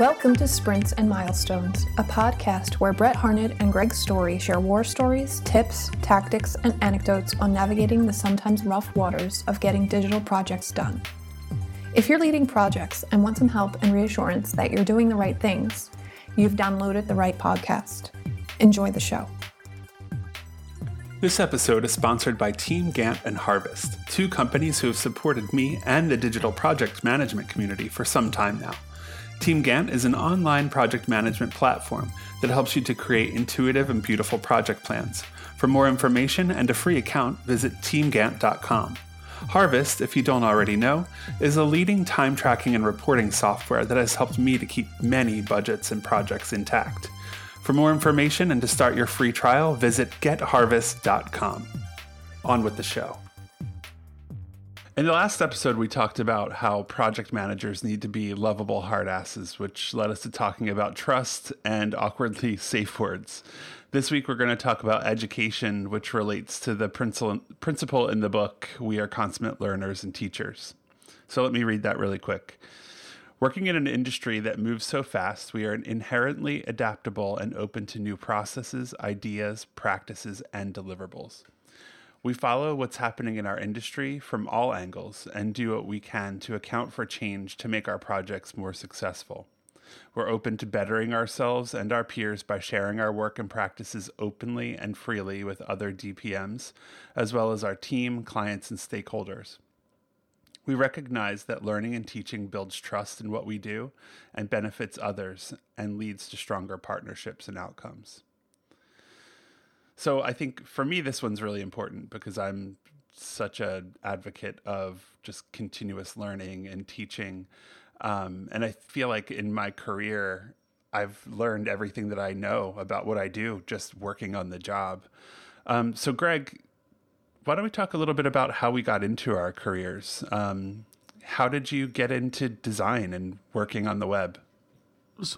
Welcome to Sprints and Milestones, a podcast where Brett Harned and Greg Storey share war stories, tips, tactics, and anecdotes on navigating the sometimes rough waters of getting digital projects done. If you're leading projects and want some help and reassurance that you're doing the right things, you've downloaded the right podcast. Enjoy the show. This episode is sponsored by Team Gantt and Harvest, two companies who have supported me and the digital project management community for some time now. Team Gantt is an online project management platform that helps you to create intuitive and beautiful project plans. For more information and a free account, visit teamgantt.com. Harvest, if you don't already know, is a leading time tracking and reporting software that has helped me to keep many budgets and projects intact. For more information and to start your free trial, visit getharvest.com. On with the show. In the last episode, we talked about how project managers need to be lovable hardasses, which led us to talking about trust and awkwardly safe words. This week, we're going to talk about education, which relates to the principle in the book We Are Consummate Learners and Teachers. So let me read that really quick. Working in an industry that moves so fast, we are inherently adaptable and open to new processes, ideas, practices, and deliverables. We follow what's happening in our industry from all angles and do what we can to account for change to make our projects more successful. We're open to bettering ourselves and our peers by sharing our work and practices openly and freely with other DPMs, as well as our team, clients, and stakeholders. We recognize that learning and teaching builds trust in what we do and benefits others and leads to stronger partnerships and outcomes. So I think for me, this one's really important because I'm such an advocate of just continuous learning and teaching. Um, and I feel like in my career, I've learned everything that I know about what I do just working on the job. Um, so, Greg, why don't we talk a little bit about how we got into our careers? Um, how did you get into design and working on the web?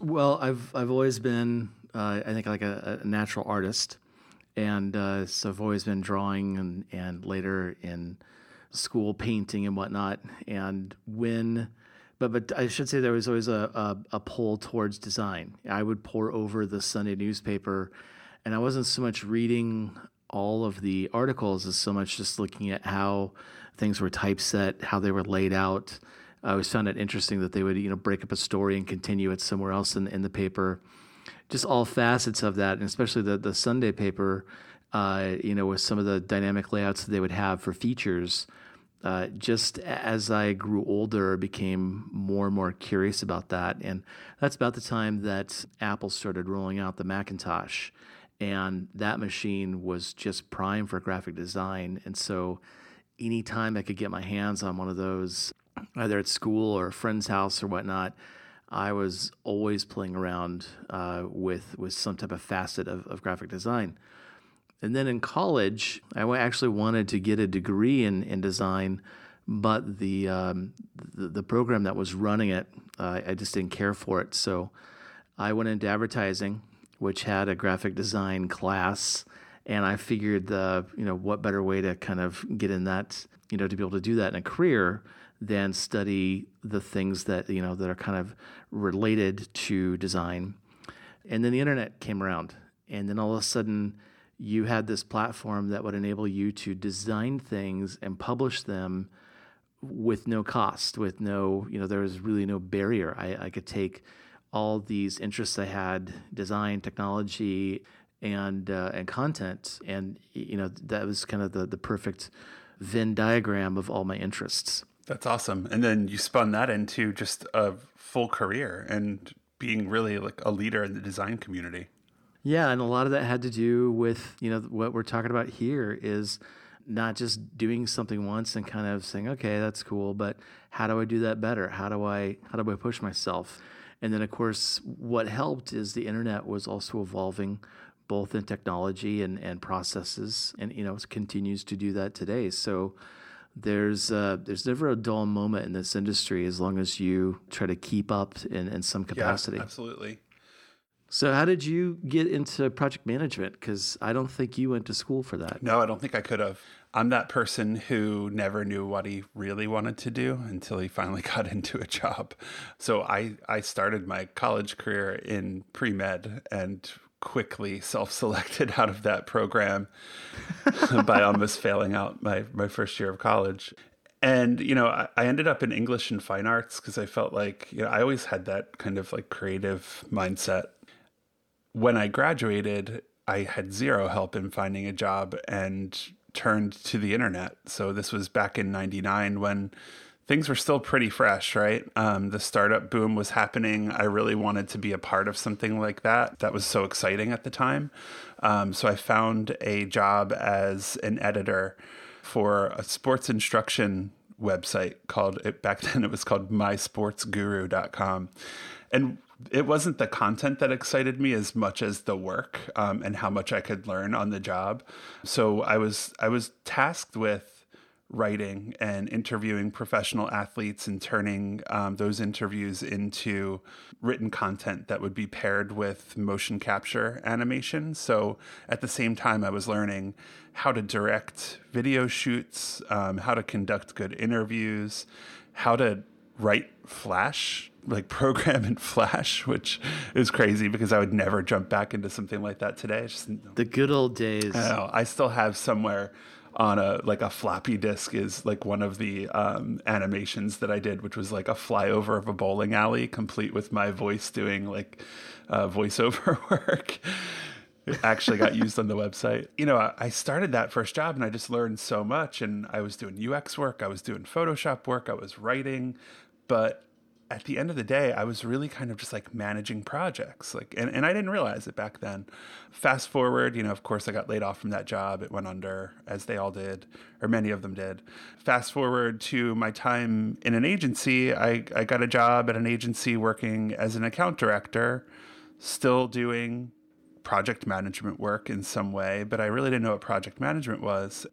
Well, I've I've always been, uh, I think, like a, a natural artist and uh, so I've always been drawing and and later in school painting and whatnot. And when, but but I should say there was always a, a, a pull towards design. I would pore over the Sunday newspaper, and I wasn't so much reading all of the articles as so much just looking at how things were typeset, how they were laid out. I always found it interesting that they would you know break up a story and continue it somewhere else in in the paper just all facets of that, and especially the the Sunday paper, uh, you know, with some of the dynamic layouts that they would have for features. Uh, just as I grew older, became more and more curious about that, and that's about the time that Apple started rolling out the Macintosh, and that machine was just prime for graphic design. And so, anytime I could get my hands on one of those, either at school or a friend's house or whatnot, I was always playing around uh, with with some type of facet of, of graphic design. And then in college, I actually wanted to get a degree in, in design, but the, um, the, the program that was running it, uh, I just didn't care for it. So I went into advertising, which had a graphic design class, and I figured the you know what better way to kind of get in that you know to be able to do that in a career than study the things that you know that are kind of related to design. And then the internet came around, and then all of a sudden you had this platform that would enable you to design things and publish them with no cost, with no, you know, there was really no barrier. I, I could take all these interests I had, design, technology, and uh, and content, and you know that was kind of the the perfect Venn diagram of all my interests. That's awesome. And then you spun that into just a full career and being really like a leader in the design community. Yeah, and a lot of that had to do with, you know, what we're talking about here is not just doing something once and kind of saying, "Okay, that's cool, but how do I do that better? How do I how do I push myself?" And then of course, what helped is the internet was also evolving both in technology and, and processes and you know, it continues to do that today. So there's uh, there's never a dull moment in this industry as long as you try to keep up in, in some capacity. Yeah, absolutely. So, how did you get into project management? Because I don't think you went to school for that. No, I don't think I could have. I'm that person who never knew what he really wanted to do until he finally got into a job. So I, I started my college career in pre med and quickly self selected out of that program by almost failing out my, my first year of college. And, you know, I, I ended up in English and fine arts because I felt like, you know, I always had that kind of like creative mindset. When I graduated, I had zero help in finding a job and turned to the internet. So this was back in 99 when things were still pretty fresh, right? Um, the startup boom was happening. I really wanted to be a part of something like that. That was so exciting at the time. Um, so I found a job as an editor for a sports instruction website called it back then it was called mysportsguru.com and it wasn't the content that excited me as much as the work um, and how much I could learn on the job. So I was I was tasked with writing and interviewing professional athletes and turning um, those interviews into written content that would be paired with motion capture animation. So at the same time, I was learning how to direct video shoots, um, how to conduct good interviews, how to write Flash, like program in Flash, which is crazy because I would never jump back into something like that today. Just, the good old days. I, know, I still have somewhere on a like a floppy disk is like one of the um, animations that I did, which was like a flyover of a bowling alley, complete with my voice doing like uh, voiceover work. It actually got used on the website. You know, I started that first job and I just learned so much. And I was doing UX work, I was doing Photoshop work, I was writing, but at the end of the day, I was really kind of just like managing projects. Like, and, and I didn't realize it back then. Fast forward, you know, of course, I got laid off from that job. It went under, as they all did, or many of them did. Fast forward to my time in an agency, I, I got a job at an agency working as an account director, still doing project management work in some way, but I really didn't know what project management was.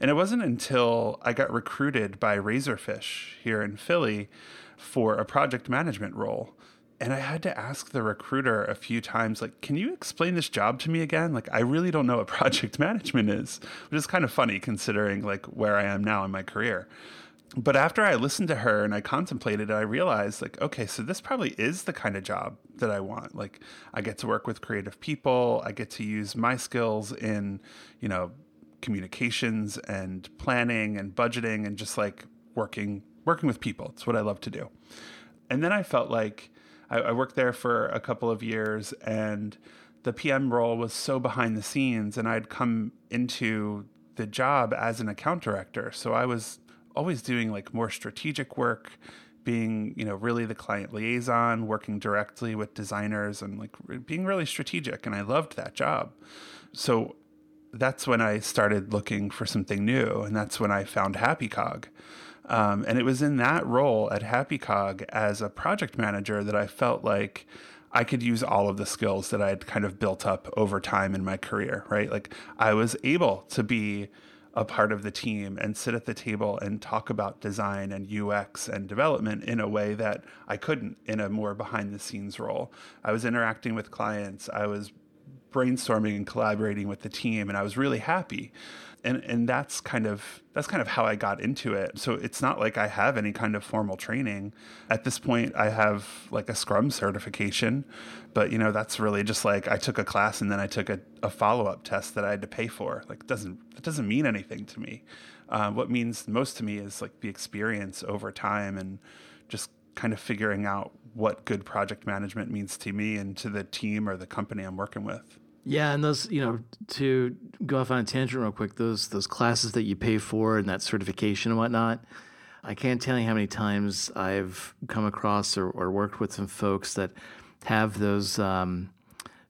And it wasn't until I got recruited by Razorfish here in Philly for a project management role. And I had to ask the recruiter a few times, like, can you explain this job to me again? Like, I really don't know what project management is, which is kind of funny considering like where I am now in my career. But after I listened to her and I contemplated it, I realized, like, okay, so this probably is the kind of job that I want. Like, I get to work with creative people, I get to use my skills in, you know, communications and planning and budgeting and just like working working with people. It's what I love to do. And then I felt like I, I worked there for a couple of years and the PM role was so behind the scenes and I'd come into the job as an account director. So I was always doing like more strategic work, being, you know, really the client liaison, working directly with designers and like being really strategic and I loved that job. So that's when I started looking for something new and that's when I found Happy Cog. Um, and it was in that role at Happy Cog as a project manager that I felt like I could use all of the skills that I had kind of built up over time in my career, right? Like I was able to be a part of the team and sit at the table and talk about design and UX and development in a way that I couldn't in a more behind the scenes role. I was interacting with clients, I was brainstorming and collaborating with the team and I was really happy and and that's kind of that's kind of how I got into it. So it's not like I have any kind of formal training. At this point I have like a Scrum certification, but you know that's really just like I took a class and then I took a, a follow-up test that I had to pay for. Like doesn't it doesn't mean anything to me. Uh, what means most to me is like the experience over time and just kind of figuring out what good project management means to me and to the team or the company I'm working with. Yeah, and those, you know, to go off on a tangent real quick, those those classes that you pay for and that certification and whatnot, I can't tell you how many times I've come across or, or worked with some folks that have those, um,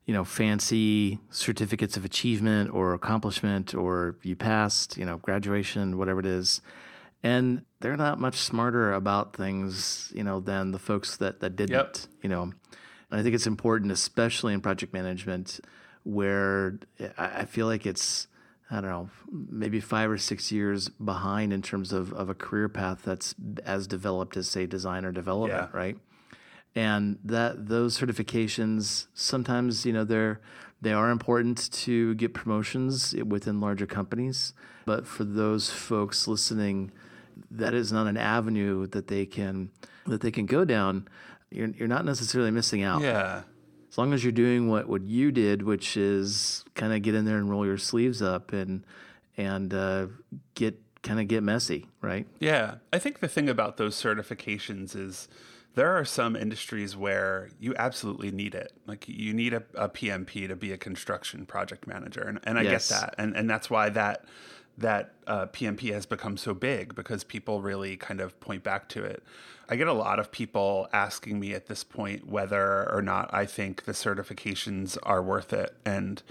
you know, fancy certificates of achievement or accomplishment or you passed, you know, graduation, whatever it is, and they're not much smarter about things, you know, than the folks that that didn't, yep. you know. And I think it's important, especially in project management where I feel like it's I don't know maybe five or six years behind in terms of of a career path that's as developed as say design or development, yeah. right? And that those certifications sometimes you know they're They are important to get promotions within larger companies, but for those folks listening, that is not an avenue that they can that they can go down. You're, you're not necessarily missing out. Yeah. As long as you're doing what, what you did, which is kind of get in there and roll your sleeves up and and uh, get kind of get messy, right? Yeah. I think the thing about those certifications is there are some industries where you absolutely need it. Like you need a, a PMP to be a construction project manager, and, and I Yes. get that, and and that's why that that uh, PMP has become so big because people really kind of point back to it. I get a lot of people asking me at this point whether or not I think the certifications are worth it, and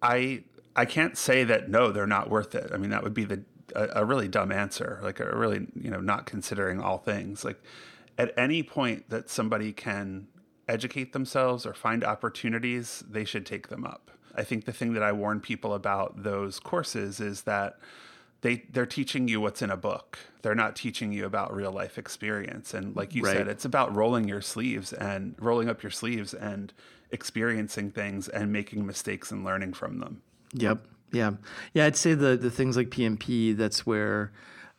I I can't say that no, they're not worth it. I mean, that would be the a, a really dumb answer, like a really you know not considering all things. Like at any point that somebody can educate themselves or find opportunities, they should take them up. I think the thing that I warn people about those courses is that they they're teaching you what's in a book. They're not teaching you about real life experience. And like you Right. said, it's about rolling your sleeves and rolling up your sleeves and experiencing things and making mistakes and learning from them. Yep. Yeah. Yeah. I'd say the, the things like PMP, that's where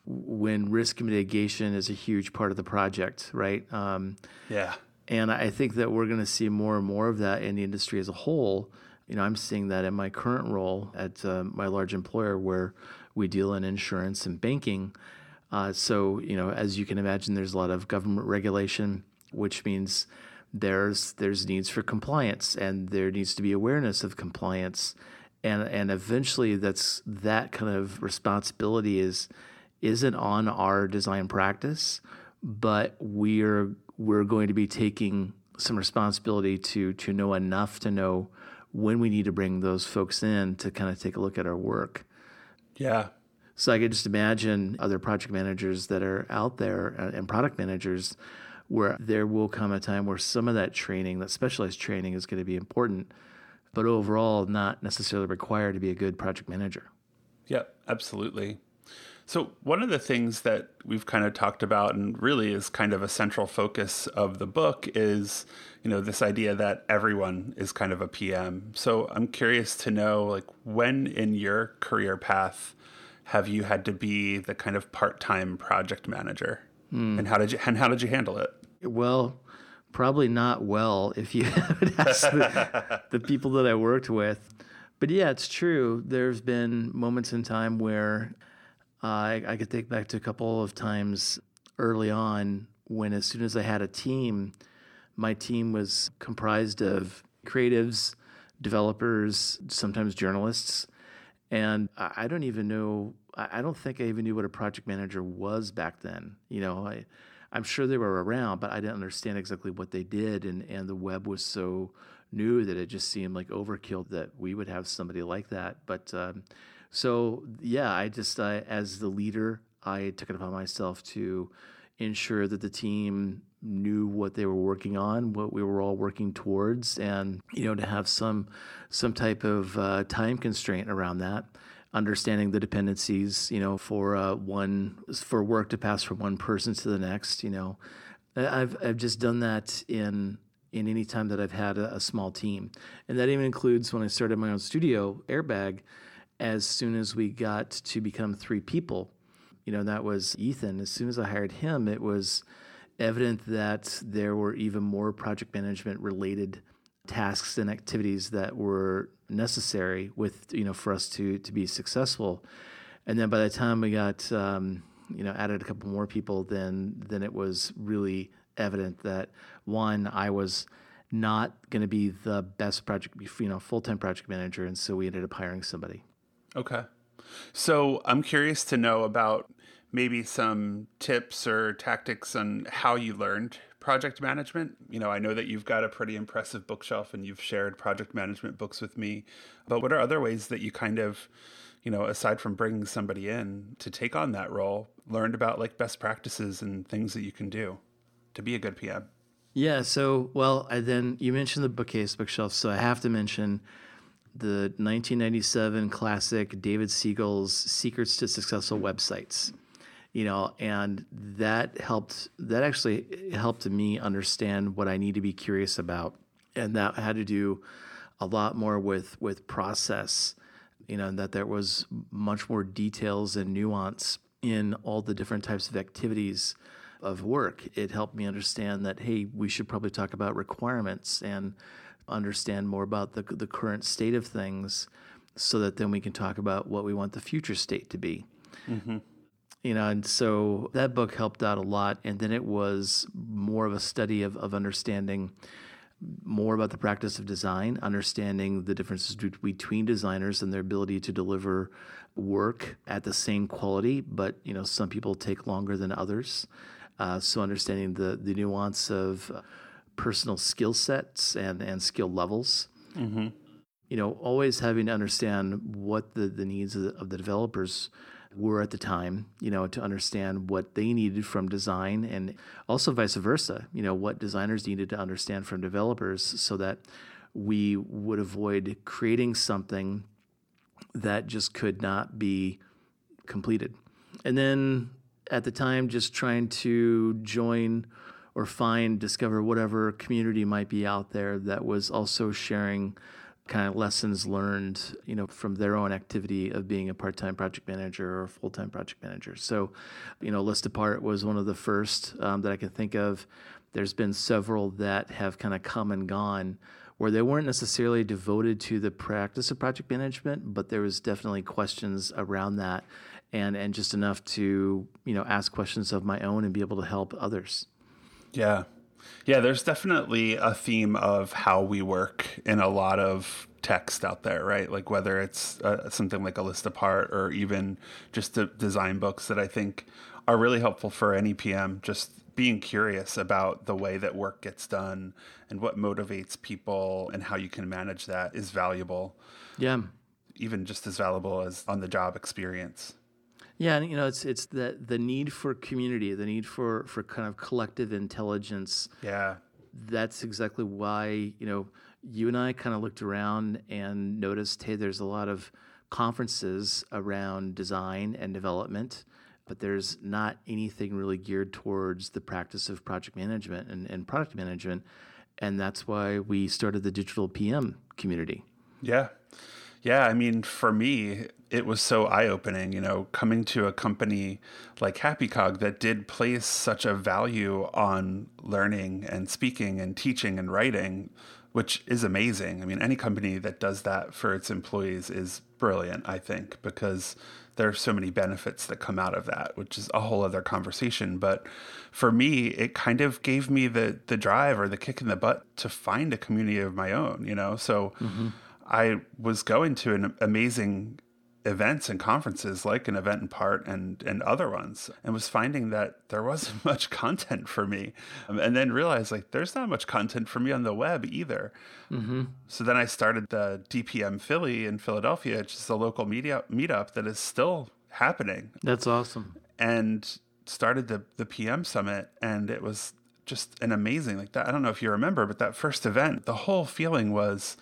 when risk mitigation is a huge part of the project, right? Um, Yeah. and I think that we're going to see more and more of that in the industry as a whole. You know, I'm seeing that in my current role at uh, my large employer where we deal in insurance and banking. Uh, so, you know, as you can imagine, there's a lot of government regulation, which means there's there's needs for compliance and there needs to be awareness of compliance. And and eventually that's that kind of responsibility is isn't on our design practice, but we're we're going to be taking some responsibility to to know enough to know when we need to bring those folks in to kind of take a look at our work. Yeah. So I could just imagine other project managers that are out there uh, and product managers where there will come a time where some of that training, that specialized training is going to be important, but overall not necessarily required to be a good project manager. Yeah, absolutely. So, one of the things that we've kind of talked about and really is kind of a central focus of the book is, you know, this idea that everyone is kind of a PM. So, I'm curious to know like when in your career path have you had to be the kind of part-time project manager? And how did you and how did you handle it? Well, probably not well if you ask the, the people that I worked with. But yeah, it's true. There's been moments in time where uh, I, I could think back to a couple of times early on when, as soon as I had a team, my team was comprised of creatives, developers, sometimes journalists. And I don't even know, I don't think I even knew what a project manager was back then. You know, I, I'm sure they were around, but I didn't understand exactly what they did. And, and the web was so new that it just seemed like overkill that we would have somebody like that. But um, so, yeah, I just, as the leader, I took it upon myself to ensure that the team knew what they were working on, what we were all working towards, and you know to have some some type of uh, time constraint around that. Understanding the dependencies, you know, for uh, one for work to pass from one person to the next, you know, I've I've just done that in in any time that I've had a, a small team, and that even includes when I started my own studio, Airbag. As soon as we got to become three people, you know, that was Ethan. As soon as I hired him, it was evident that there were even more project management related tasks and activities that were necessary with you know for us to to be successful. And then by the time we got um, you know added a couple more people, then then it was really evident that one I was not going to be the best project you know full time project manager, and so we ended up hiring somebody. Okay. So I'm curious to know about maybe some tips or tactics on how you learned project management. You know, I know that you've got a pretty impressive bookshelf and you've shared project management books with me, but what are other ways that you kind of, you know, aside from bringing somebody in to take on that role, learned about like best practices and things that you can do to be a good PM? Yeah. So, well, I then you mentioned the bookcase bookshelf, so I have to mention the 1997 classic David Siegel's Secrets to Successful Websites. You know, and that helped. That actually helped me understand what I need to be curious about, and that had to do a lot more with with process, you know, and that there was much more details and nuance in all the different types of activities of work. It helped me understand that hey, we should probably talk about requirements and understand more about the the current state of things, so that then we can talk about what we want the future state to be. Mm-hmm. You know, and so that book helped out a lot. And then it was more of a study of, of understanding more about the practice of design, understanding the differences between designers and their ability to deliver work at the same quality, but you know some people take longer than others. Uh, so understanding the the nuance of personal skill sets and and skill levels. Mm-hmm. You know, always having to understand what the the needs of the, of the developers were at the time, you know, to understand what they needed from design and also vice versa, you know, what designers needed to understand from developers so that we would avoid creating something that just could not be completed. And then at the time, just trying to join or find, discover whatever community might be out there that was also sharing kind of lessons learned, you know, from their own activity of being a part-time project manager or full-time project manager. So, you know, List Apart was one of the first um, that I can think of. There's been several that have kind of come and gone where they weren't necessarily devoted to the practice of project management, but there was definitely questions around that and and just enough to, you know, ask questions of my own and be able to help others. Yeah. Yeah, there's definitely a theme of how we work in a lot of text out there, right? Like whether it's uh, something like a list apart or even just the design books that I think are really helpful for any PM, just being curious about the way that work gets done and what motivates people and how you can manage that is valuable. Yeah. Even just as valuable as on the job experience. Yeah, and you know, it's it's the the need for community, the need for for kind of collective intelligence. Yeah, that's exactly why you know you and I kind of looked around and noticed, hey, there's a lot of conferences around design and development, but there's not anything really geared towards the practice of project management and, and product management, and that's why we started the digital PM community. Yeah. Yeah, I mean, for me, it was so eye opening, you know, coming to a company like HappyCog that did place such a value on learning and speaking and teaching and writing, which is amazing. I mean, any company that does that for its employees is brilliant, I think, because there are so many benefits that come out of that, which is a whole other conversation. But for me, it kind of gave me the the drive or the kick in the butt to find a community of my own, you know. So mm-hmm. I was going to an amazing events and conferences like An Event Apart and and other ones and was finding that there wasn't much content for me. Um, and then realized like there's not much content for me on the web either. Mm-hmm. so then i started the dpm philly in philadelphia which is a local media meetup that is still happening. That's awesome. And started the the pm summit and it was just an amazing like that i don't know if you remember but that first event the whole feeling was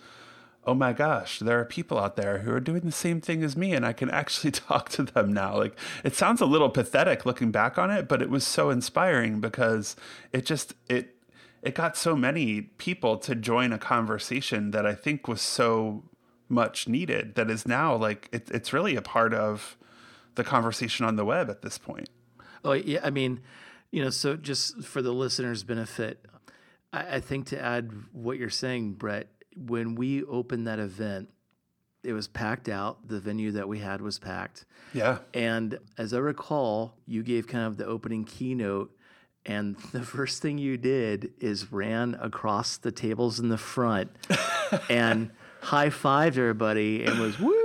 oh my gosh, there are people out there who are doing the same thing as me and I can actually talk to them now. Like it sounds a little pathetic looking back on it, but it was so inspiring because it just it it got so many people to join a conversation that I think was so much needed that is now like it, it's really a part of the conversation on the web at this point. Oh yeah, I mean, you know, so just for the listeners' benefit, I, I think to add what you're saying, Brett, when we opened that event, it was packed out. The venue that we had was packed. Yeah. And as I recall, you gave kind of the opening keynote. And the first thing you did is ran across the tables in the front and high fived everybody and was woo.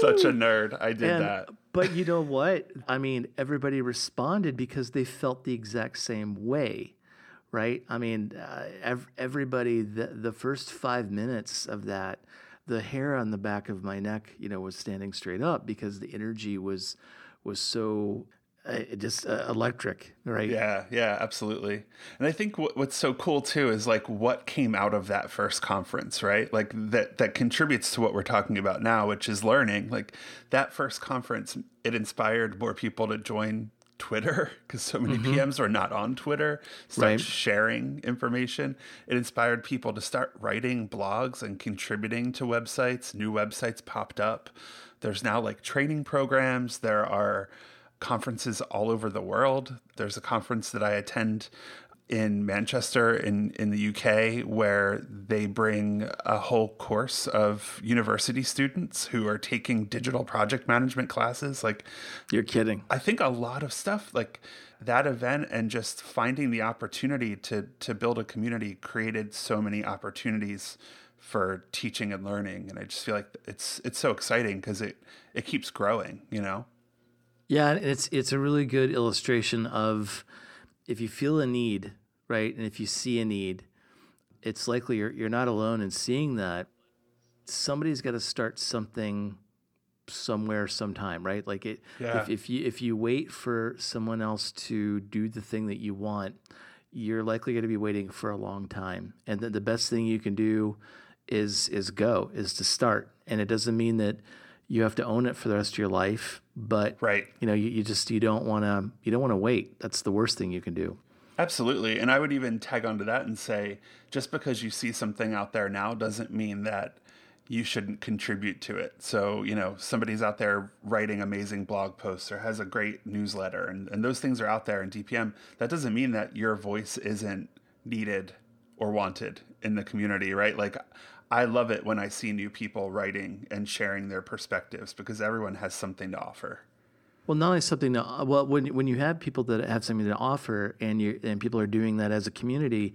Such a nerd. I did and, that. But you know what? I mean, everybody responded because they felt the exact same way right? I mean, uh, ev- everybody, the, the first five minutes of that, the hair on the back of my neck, you know, was standing straight up because the energy was was so uh, just uh, electric, right? Yeah, yeah, absolutely. And I think what, what's so cool too is like what came out of that first conference, right? Like that that contributes to what we're talking about now, which is learning. Like that first conference, it inspired more people to join Twitter because so many mm-hmm. PMs are not on Twitter, start Right. sharing information. It inspired people to start writing blogs and contributing to websites. New websites popped up. There's now like training programs. There are conferences all over the world. There's a conference that I attend in Manchester in, in the UK where they bring a whole course of university students who are taking digital project management classes. Like You're kidding. I think a lot of stuff like that event and just finding the opportunity to to build a community created so many opportunities for teaching and learning and I just feel like it's it's so exciting because it it keeps growing, you know. Yeah, it's it's a really good illustration of if you feel a need, right, and if you see a need, it's likely you're you're not alone in seeing that. Somebody's got to start something somewhere sometime, right? Like it Yeah. if, if you if you wait for someone else to do the thing that you want, you're likely going to be waiting for a long time. And the, the best thing you can do is is go, is to start. And it doesn't mean that you have to own it for the rest of your life, but Right. you know, you, you just you don't want to you don't want to wait. That's the worst thing you can do. Absolutely. And I would even tag onto that and say just because you see something out there now doesn't mean that you shouldn't contribute to it. So, you know, somebody's out there writing amazing blog posts or has a great newsletter and, and those things are out there in DPM. That doesn't mean that your voice isn't needed or wanted in the community, right? Like I love it when I see new people writing and sharing their perspectives because everyone has something to offer. Well, not only something to well, when when you have people that have something to offer, and you and people are doing that as a community,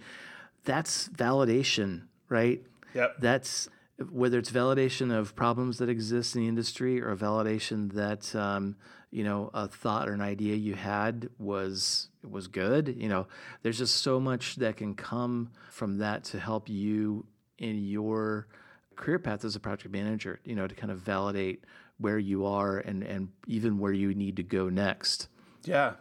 that's validation, right? Yep. That's whether it's validation of problems that exist in the industry or a validation that um, you know a thought or an idea you had was was good. You know, there's just so much that can come from that to help you in your career path as a project manager. You know, to kind of validate where you are and and even where you need to go next. Yeah.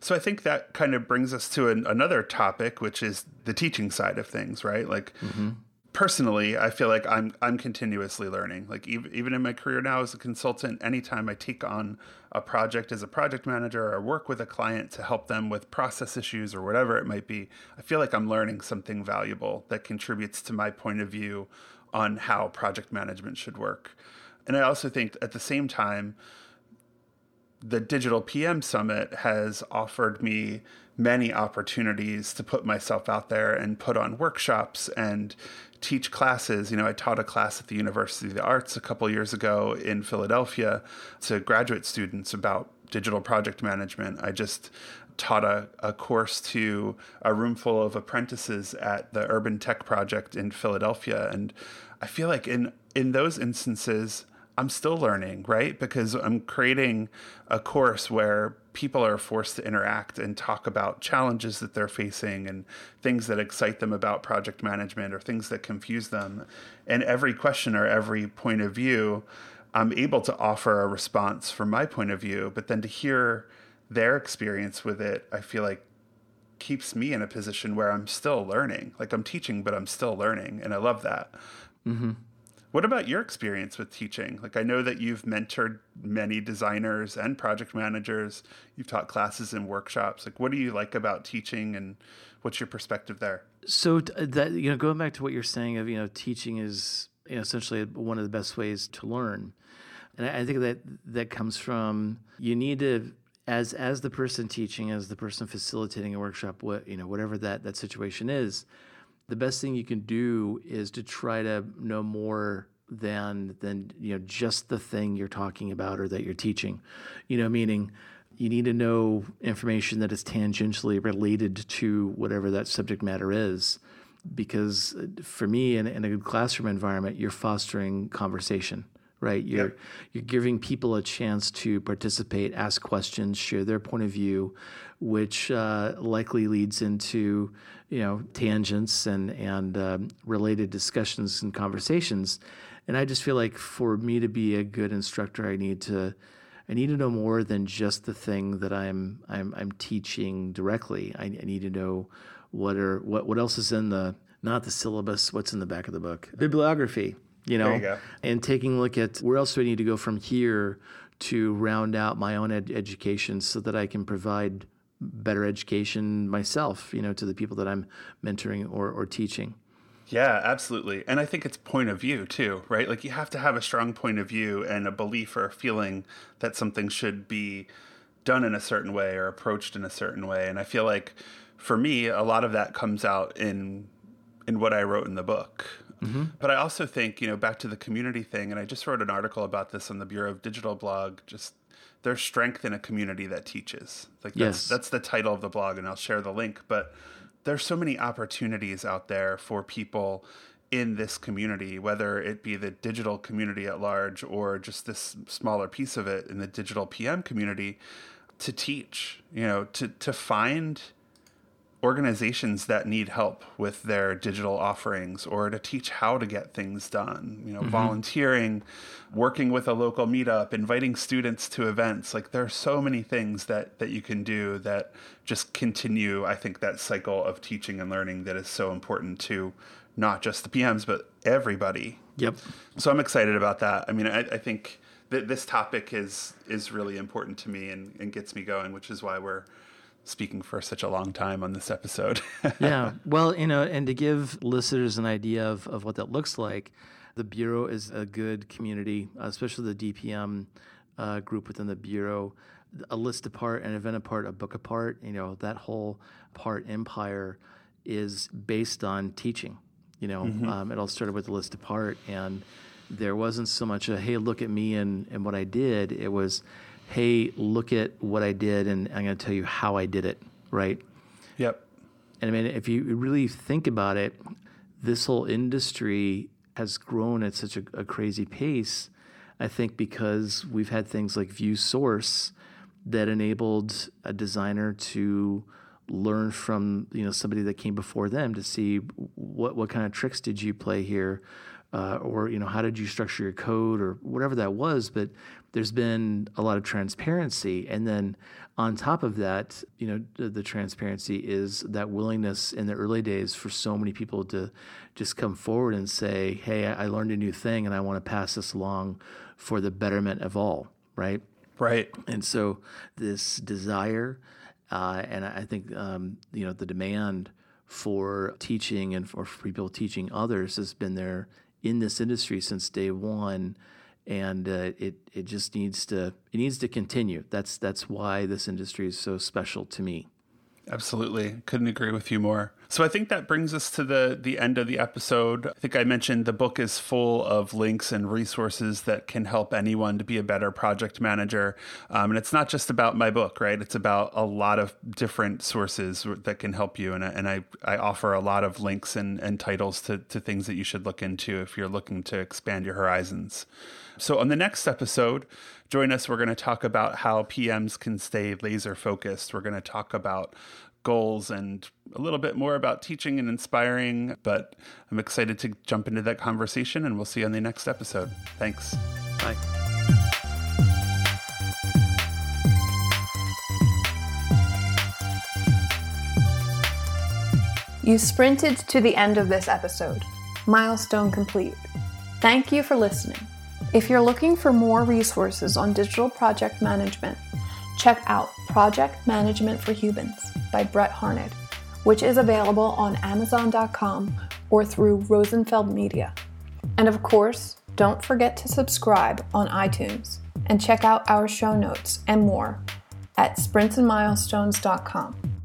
So I think that kind of brings us to an, another topic, which is the teaching side of things, right? Like mm-hmm. Personally, I feel like I'm I'm continuously learning. Like even even in my career now as a consultant, anytime I take on a project as a project manager or work with a client to help them with process issues or whatever it might be, I feel like I'm learning something valuable that contributes to my point of view on how project management should work. And I also think at the same time, the Digital PM Summit has offered me many opportunities to put myself out there and put on workshops and teach classes. You know, I taught a class at the University of the Arts a couple years ago in Philadelphia to graduate students about digital project management. I just taught a, a course to a room full of apprentices at the Urban Tech Project in Philadelphia. And I feel like in in those instances, I'm still learning, right? Because I'm creating a course where people are forced to interact and talk about challenges that they're facing and things that excite them about project management or things that confuse them. And every question or every point of view, I'm able to offer a response from my point of view, but then to hear their experience with it, I feel like keeps me in a position where I'm still learning. Like I'm teaching, but I'm still learning. And I love that. Mm-hmm. What about your experience with teaching? Like, I know that you've mentored many designers and project managers. You've taught classes and workshops. Like, what do you like about teaching, and what's your perspective there? So uh, that you know, going back to what you're saying of you know, teaching is you know, essentially one of the best ways to learn, and I I think that that comes from you need to as as the person teaching, as the person facilitating a workshop, what you know, whatever that that situation is, the best thing you can do is to try to know more than than you know just the thing you're talking about or that you're teaching you know meaning you need to know information that is tangentially related to whatever that subject matter is because uh, for me in, in a good classroom environment you're fostering conversation right you're Yep. you're giving people a chance to participate ask questions share their point of view which uh, likely leads into you know tangents and and um, related discussions and conversations and i just feel like for me to be a good instructor i need to I need to know more than just the thing that I'm I'm, I'm teaching directly. I, I need to know what are what what else is in the not the syllabus, what's in the back of the book, bibliography. You know, you and taking a look at where else do I need to go from here to round out my own ed- education so that I can provide better education myself, you know, to the people that I'm mentoring or, or teaching. Yeah, absolutely. And I think it's point of view too, right? Like you have to have a strong point of view and a belief or a feeling that something should be done in a certain way or approached in a certain way. And I feel like for me, a lot of that comes out in in what I wrote in the book. Mm-hmm. But I also think, you know, back to the community thing, and I just wrote an article about this on the Bureau of Digital blog, just there's strength in a community that teaches. Like that's yes. that's the title of the blog, and I'll share the link. But there's so many opportunities out there for people in this community, whether it be the digital community at large or just this smaller piece of it in the digital PM community, to teach, you know, to to find organizations that need help with their digital offerings or to teach how to get things done you know mm-hmm. volunteering working with a local meetup inviting students to events. Like there are so many things that that you can do that just continue i think that cycle of teaching and learning that is so important to not just the pms but everybody. Yep. So i'm excited about that. I mean i, I think that this topic is is really important to me and, and gets me going which is why we're speaking for such a long time on this episode. yeah. Well, you know, and to give listeners an idea of, of what that looks like, the Bureau is a good community, especially the DPM uh, group within the Bureau. A list apart, an event apart, a book apart, you know, that whole part empire is based on teaching. You know, mm-hmm. um, it all started with the list apart, and there wasn't so much a, hey, look at me and, and what I did. It was, hey, look at what I did, and I'm going to tell you how I did it, right? Yep. And I mean, if you really think about it, this whole industry has grown at such a, a crazy pace. I think because we've had things like View Source that enabled a designer to learn from you know somebody that came before them to see what what kind of tricks did you play here uh, or you know how did you structure your code or whatever that was but there's been a lot of transparency. And then on top of that you know the, the, transparency is that willingness in the early days for so many people to just come forward and say hey i learned a new thing and i want to pass this along for the betterment of all right? Right. And so this desire uh, and i think um, you know the demand for teaching and for people teaching others has been there in this industry since day one, and uh, it it just needs to it needs to continue. That's that's why this industry is so special to me. Absolutely. Couldn't agree with you more. So I think that brings us to the the end of the episode. I think I mentioned the book is full of links and resources that can help anyone to be a better project manager. Um, and it's not just about my book, right? It's about a lot of different sources that can help you. And, I, and I, I offer a lot of links and, and titles to, to things that you should look into if you're looking to expand your horizons. So on the next episode, join us. We're going to talk about how PMs can stay laser focused. We're going to talk about goals and a little bit more about teaching and inspiring. But I'm excited to jump into that conversation, and we'll see you on the next episode. Thanks. Bye. You sprinted to the end of this episode. Milestone complete. Thank you for listening. If you're looking for more resources on digital project management, check out Project Management for Humans by Brett Harned, which is available on Amazon.com or through Rosenfeld Media. And of course, don't forget to subscribe on iTunes and check out our show notes and more at sprintsandmilestones.com.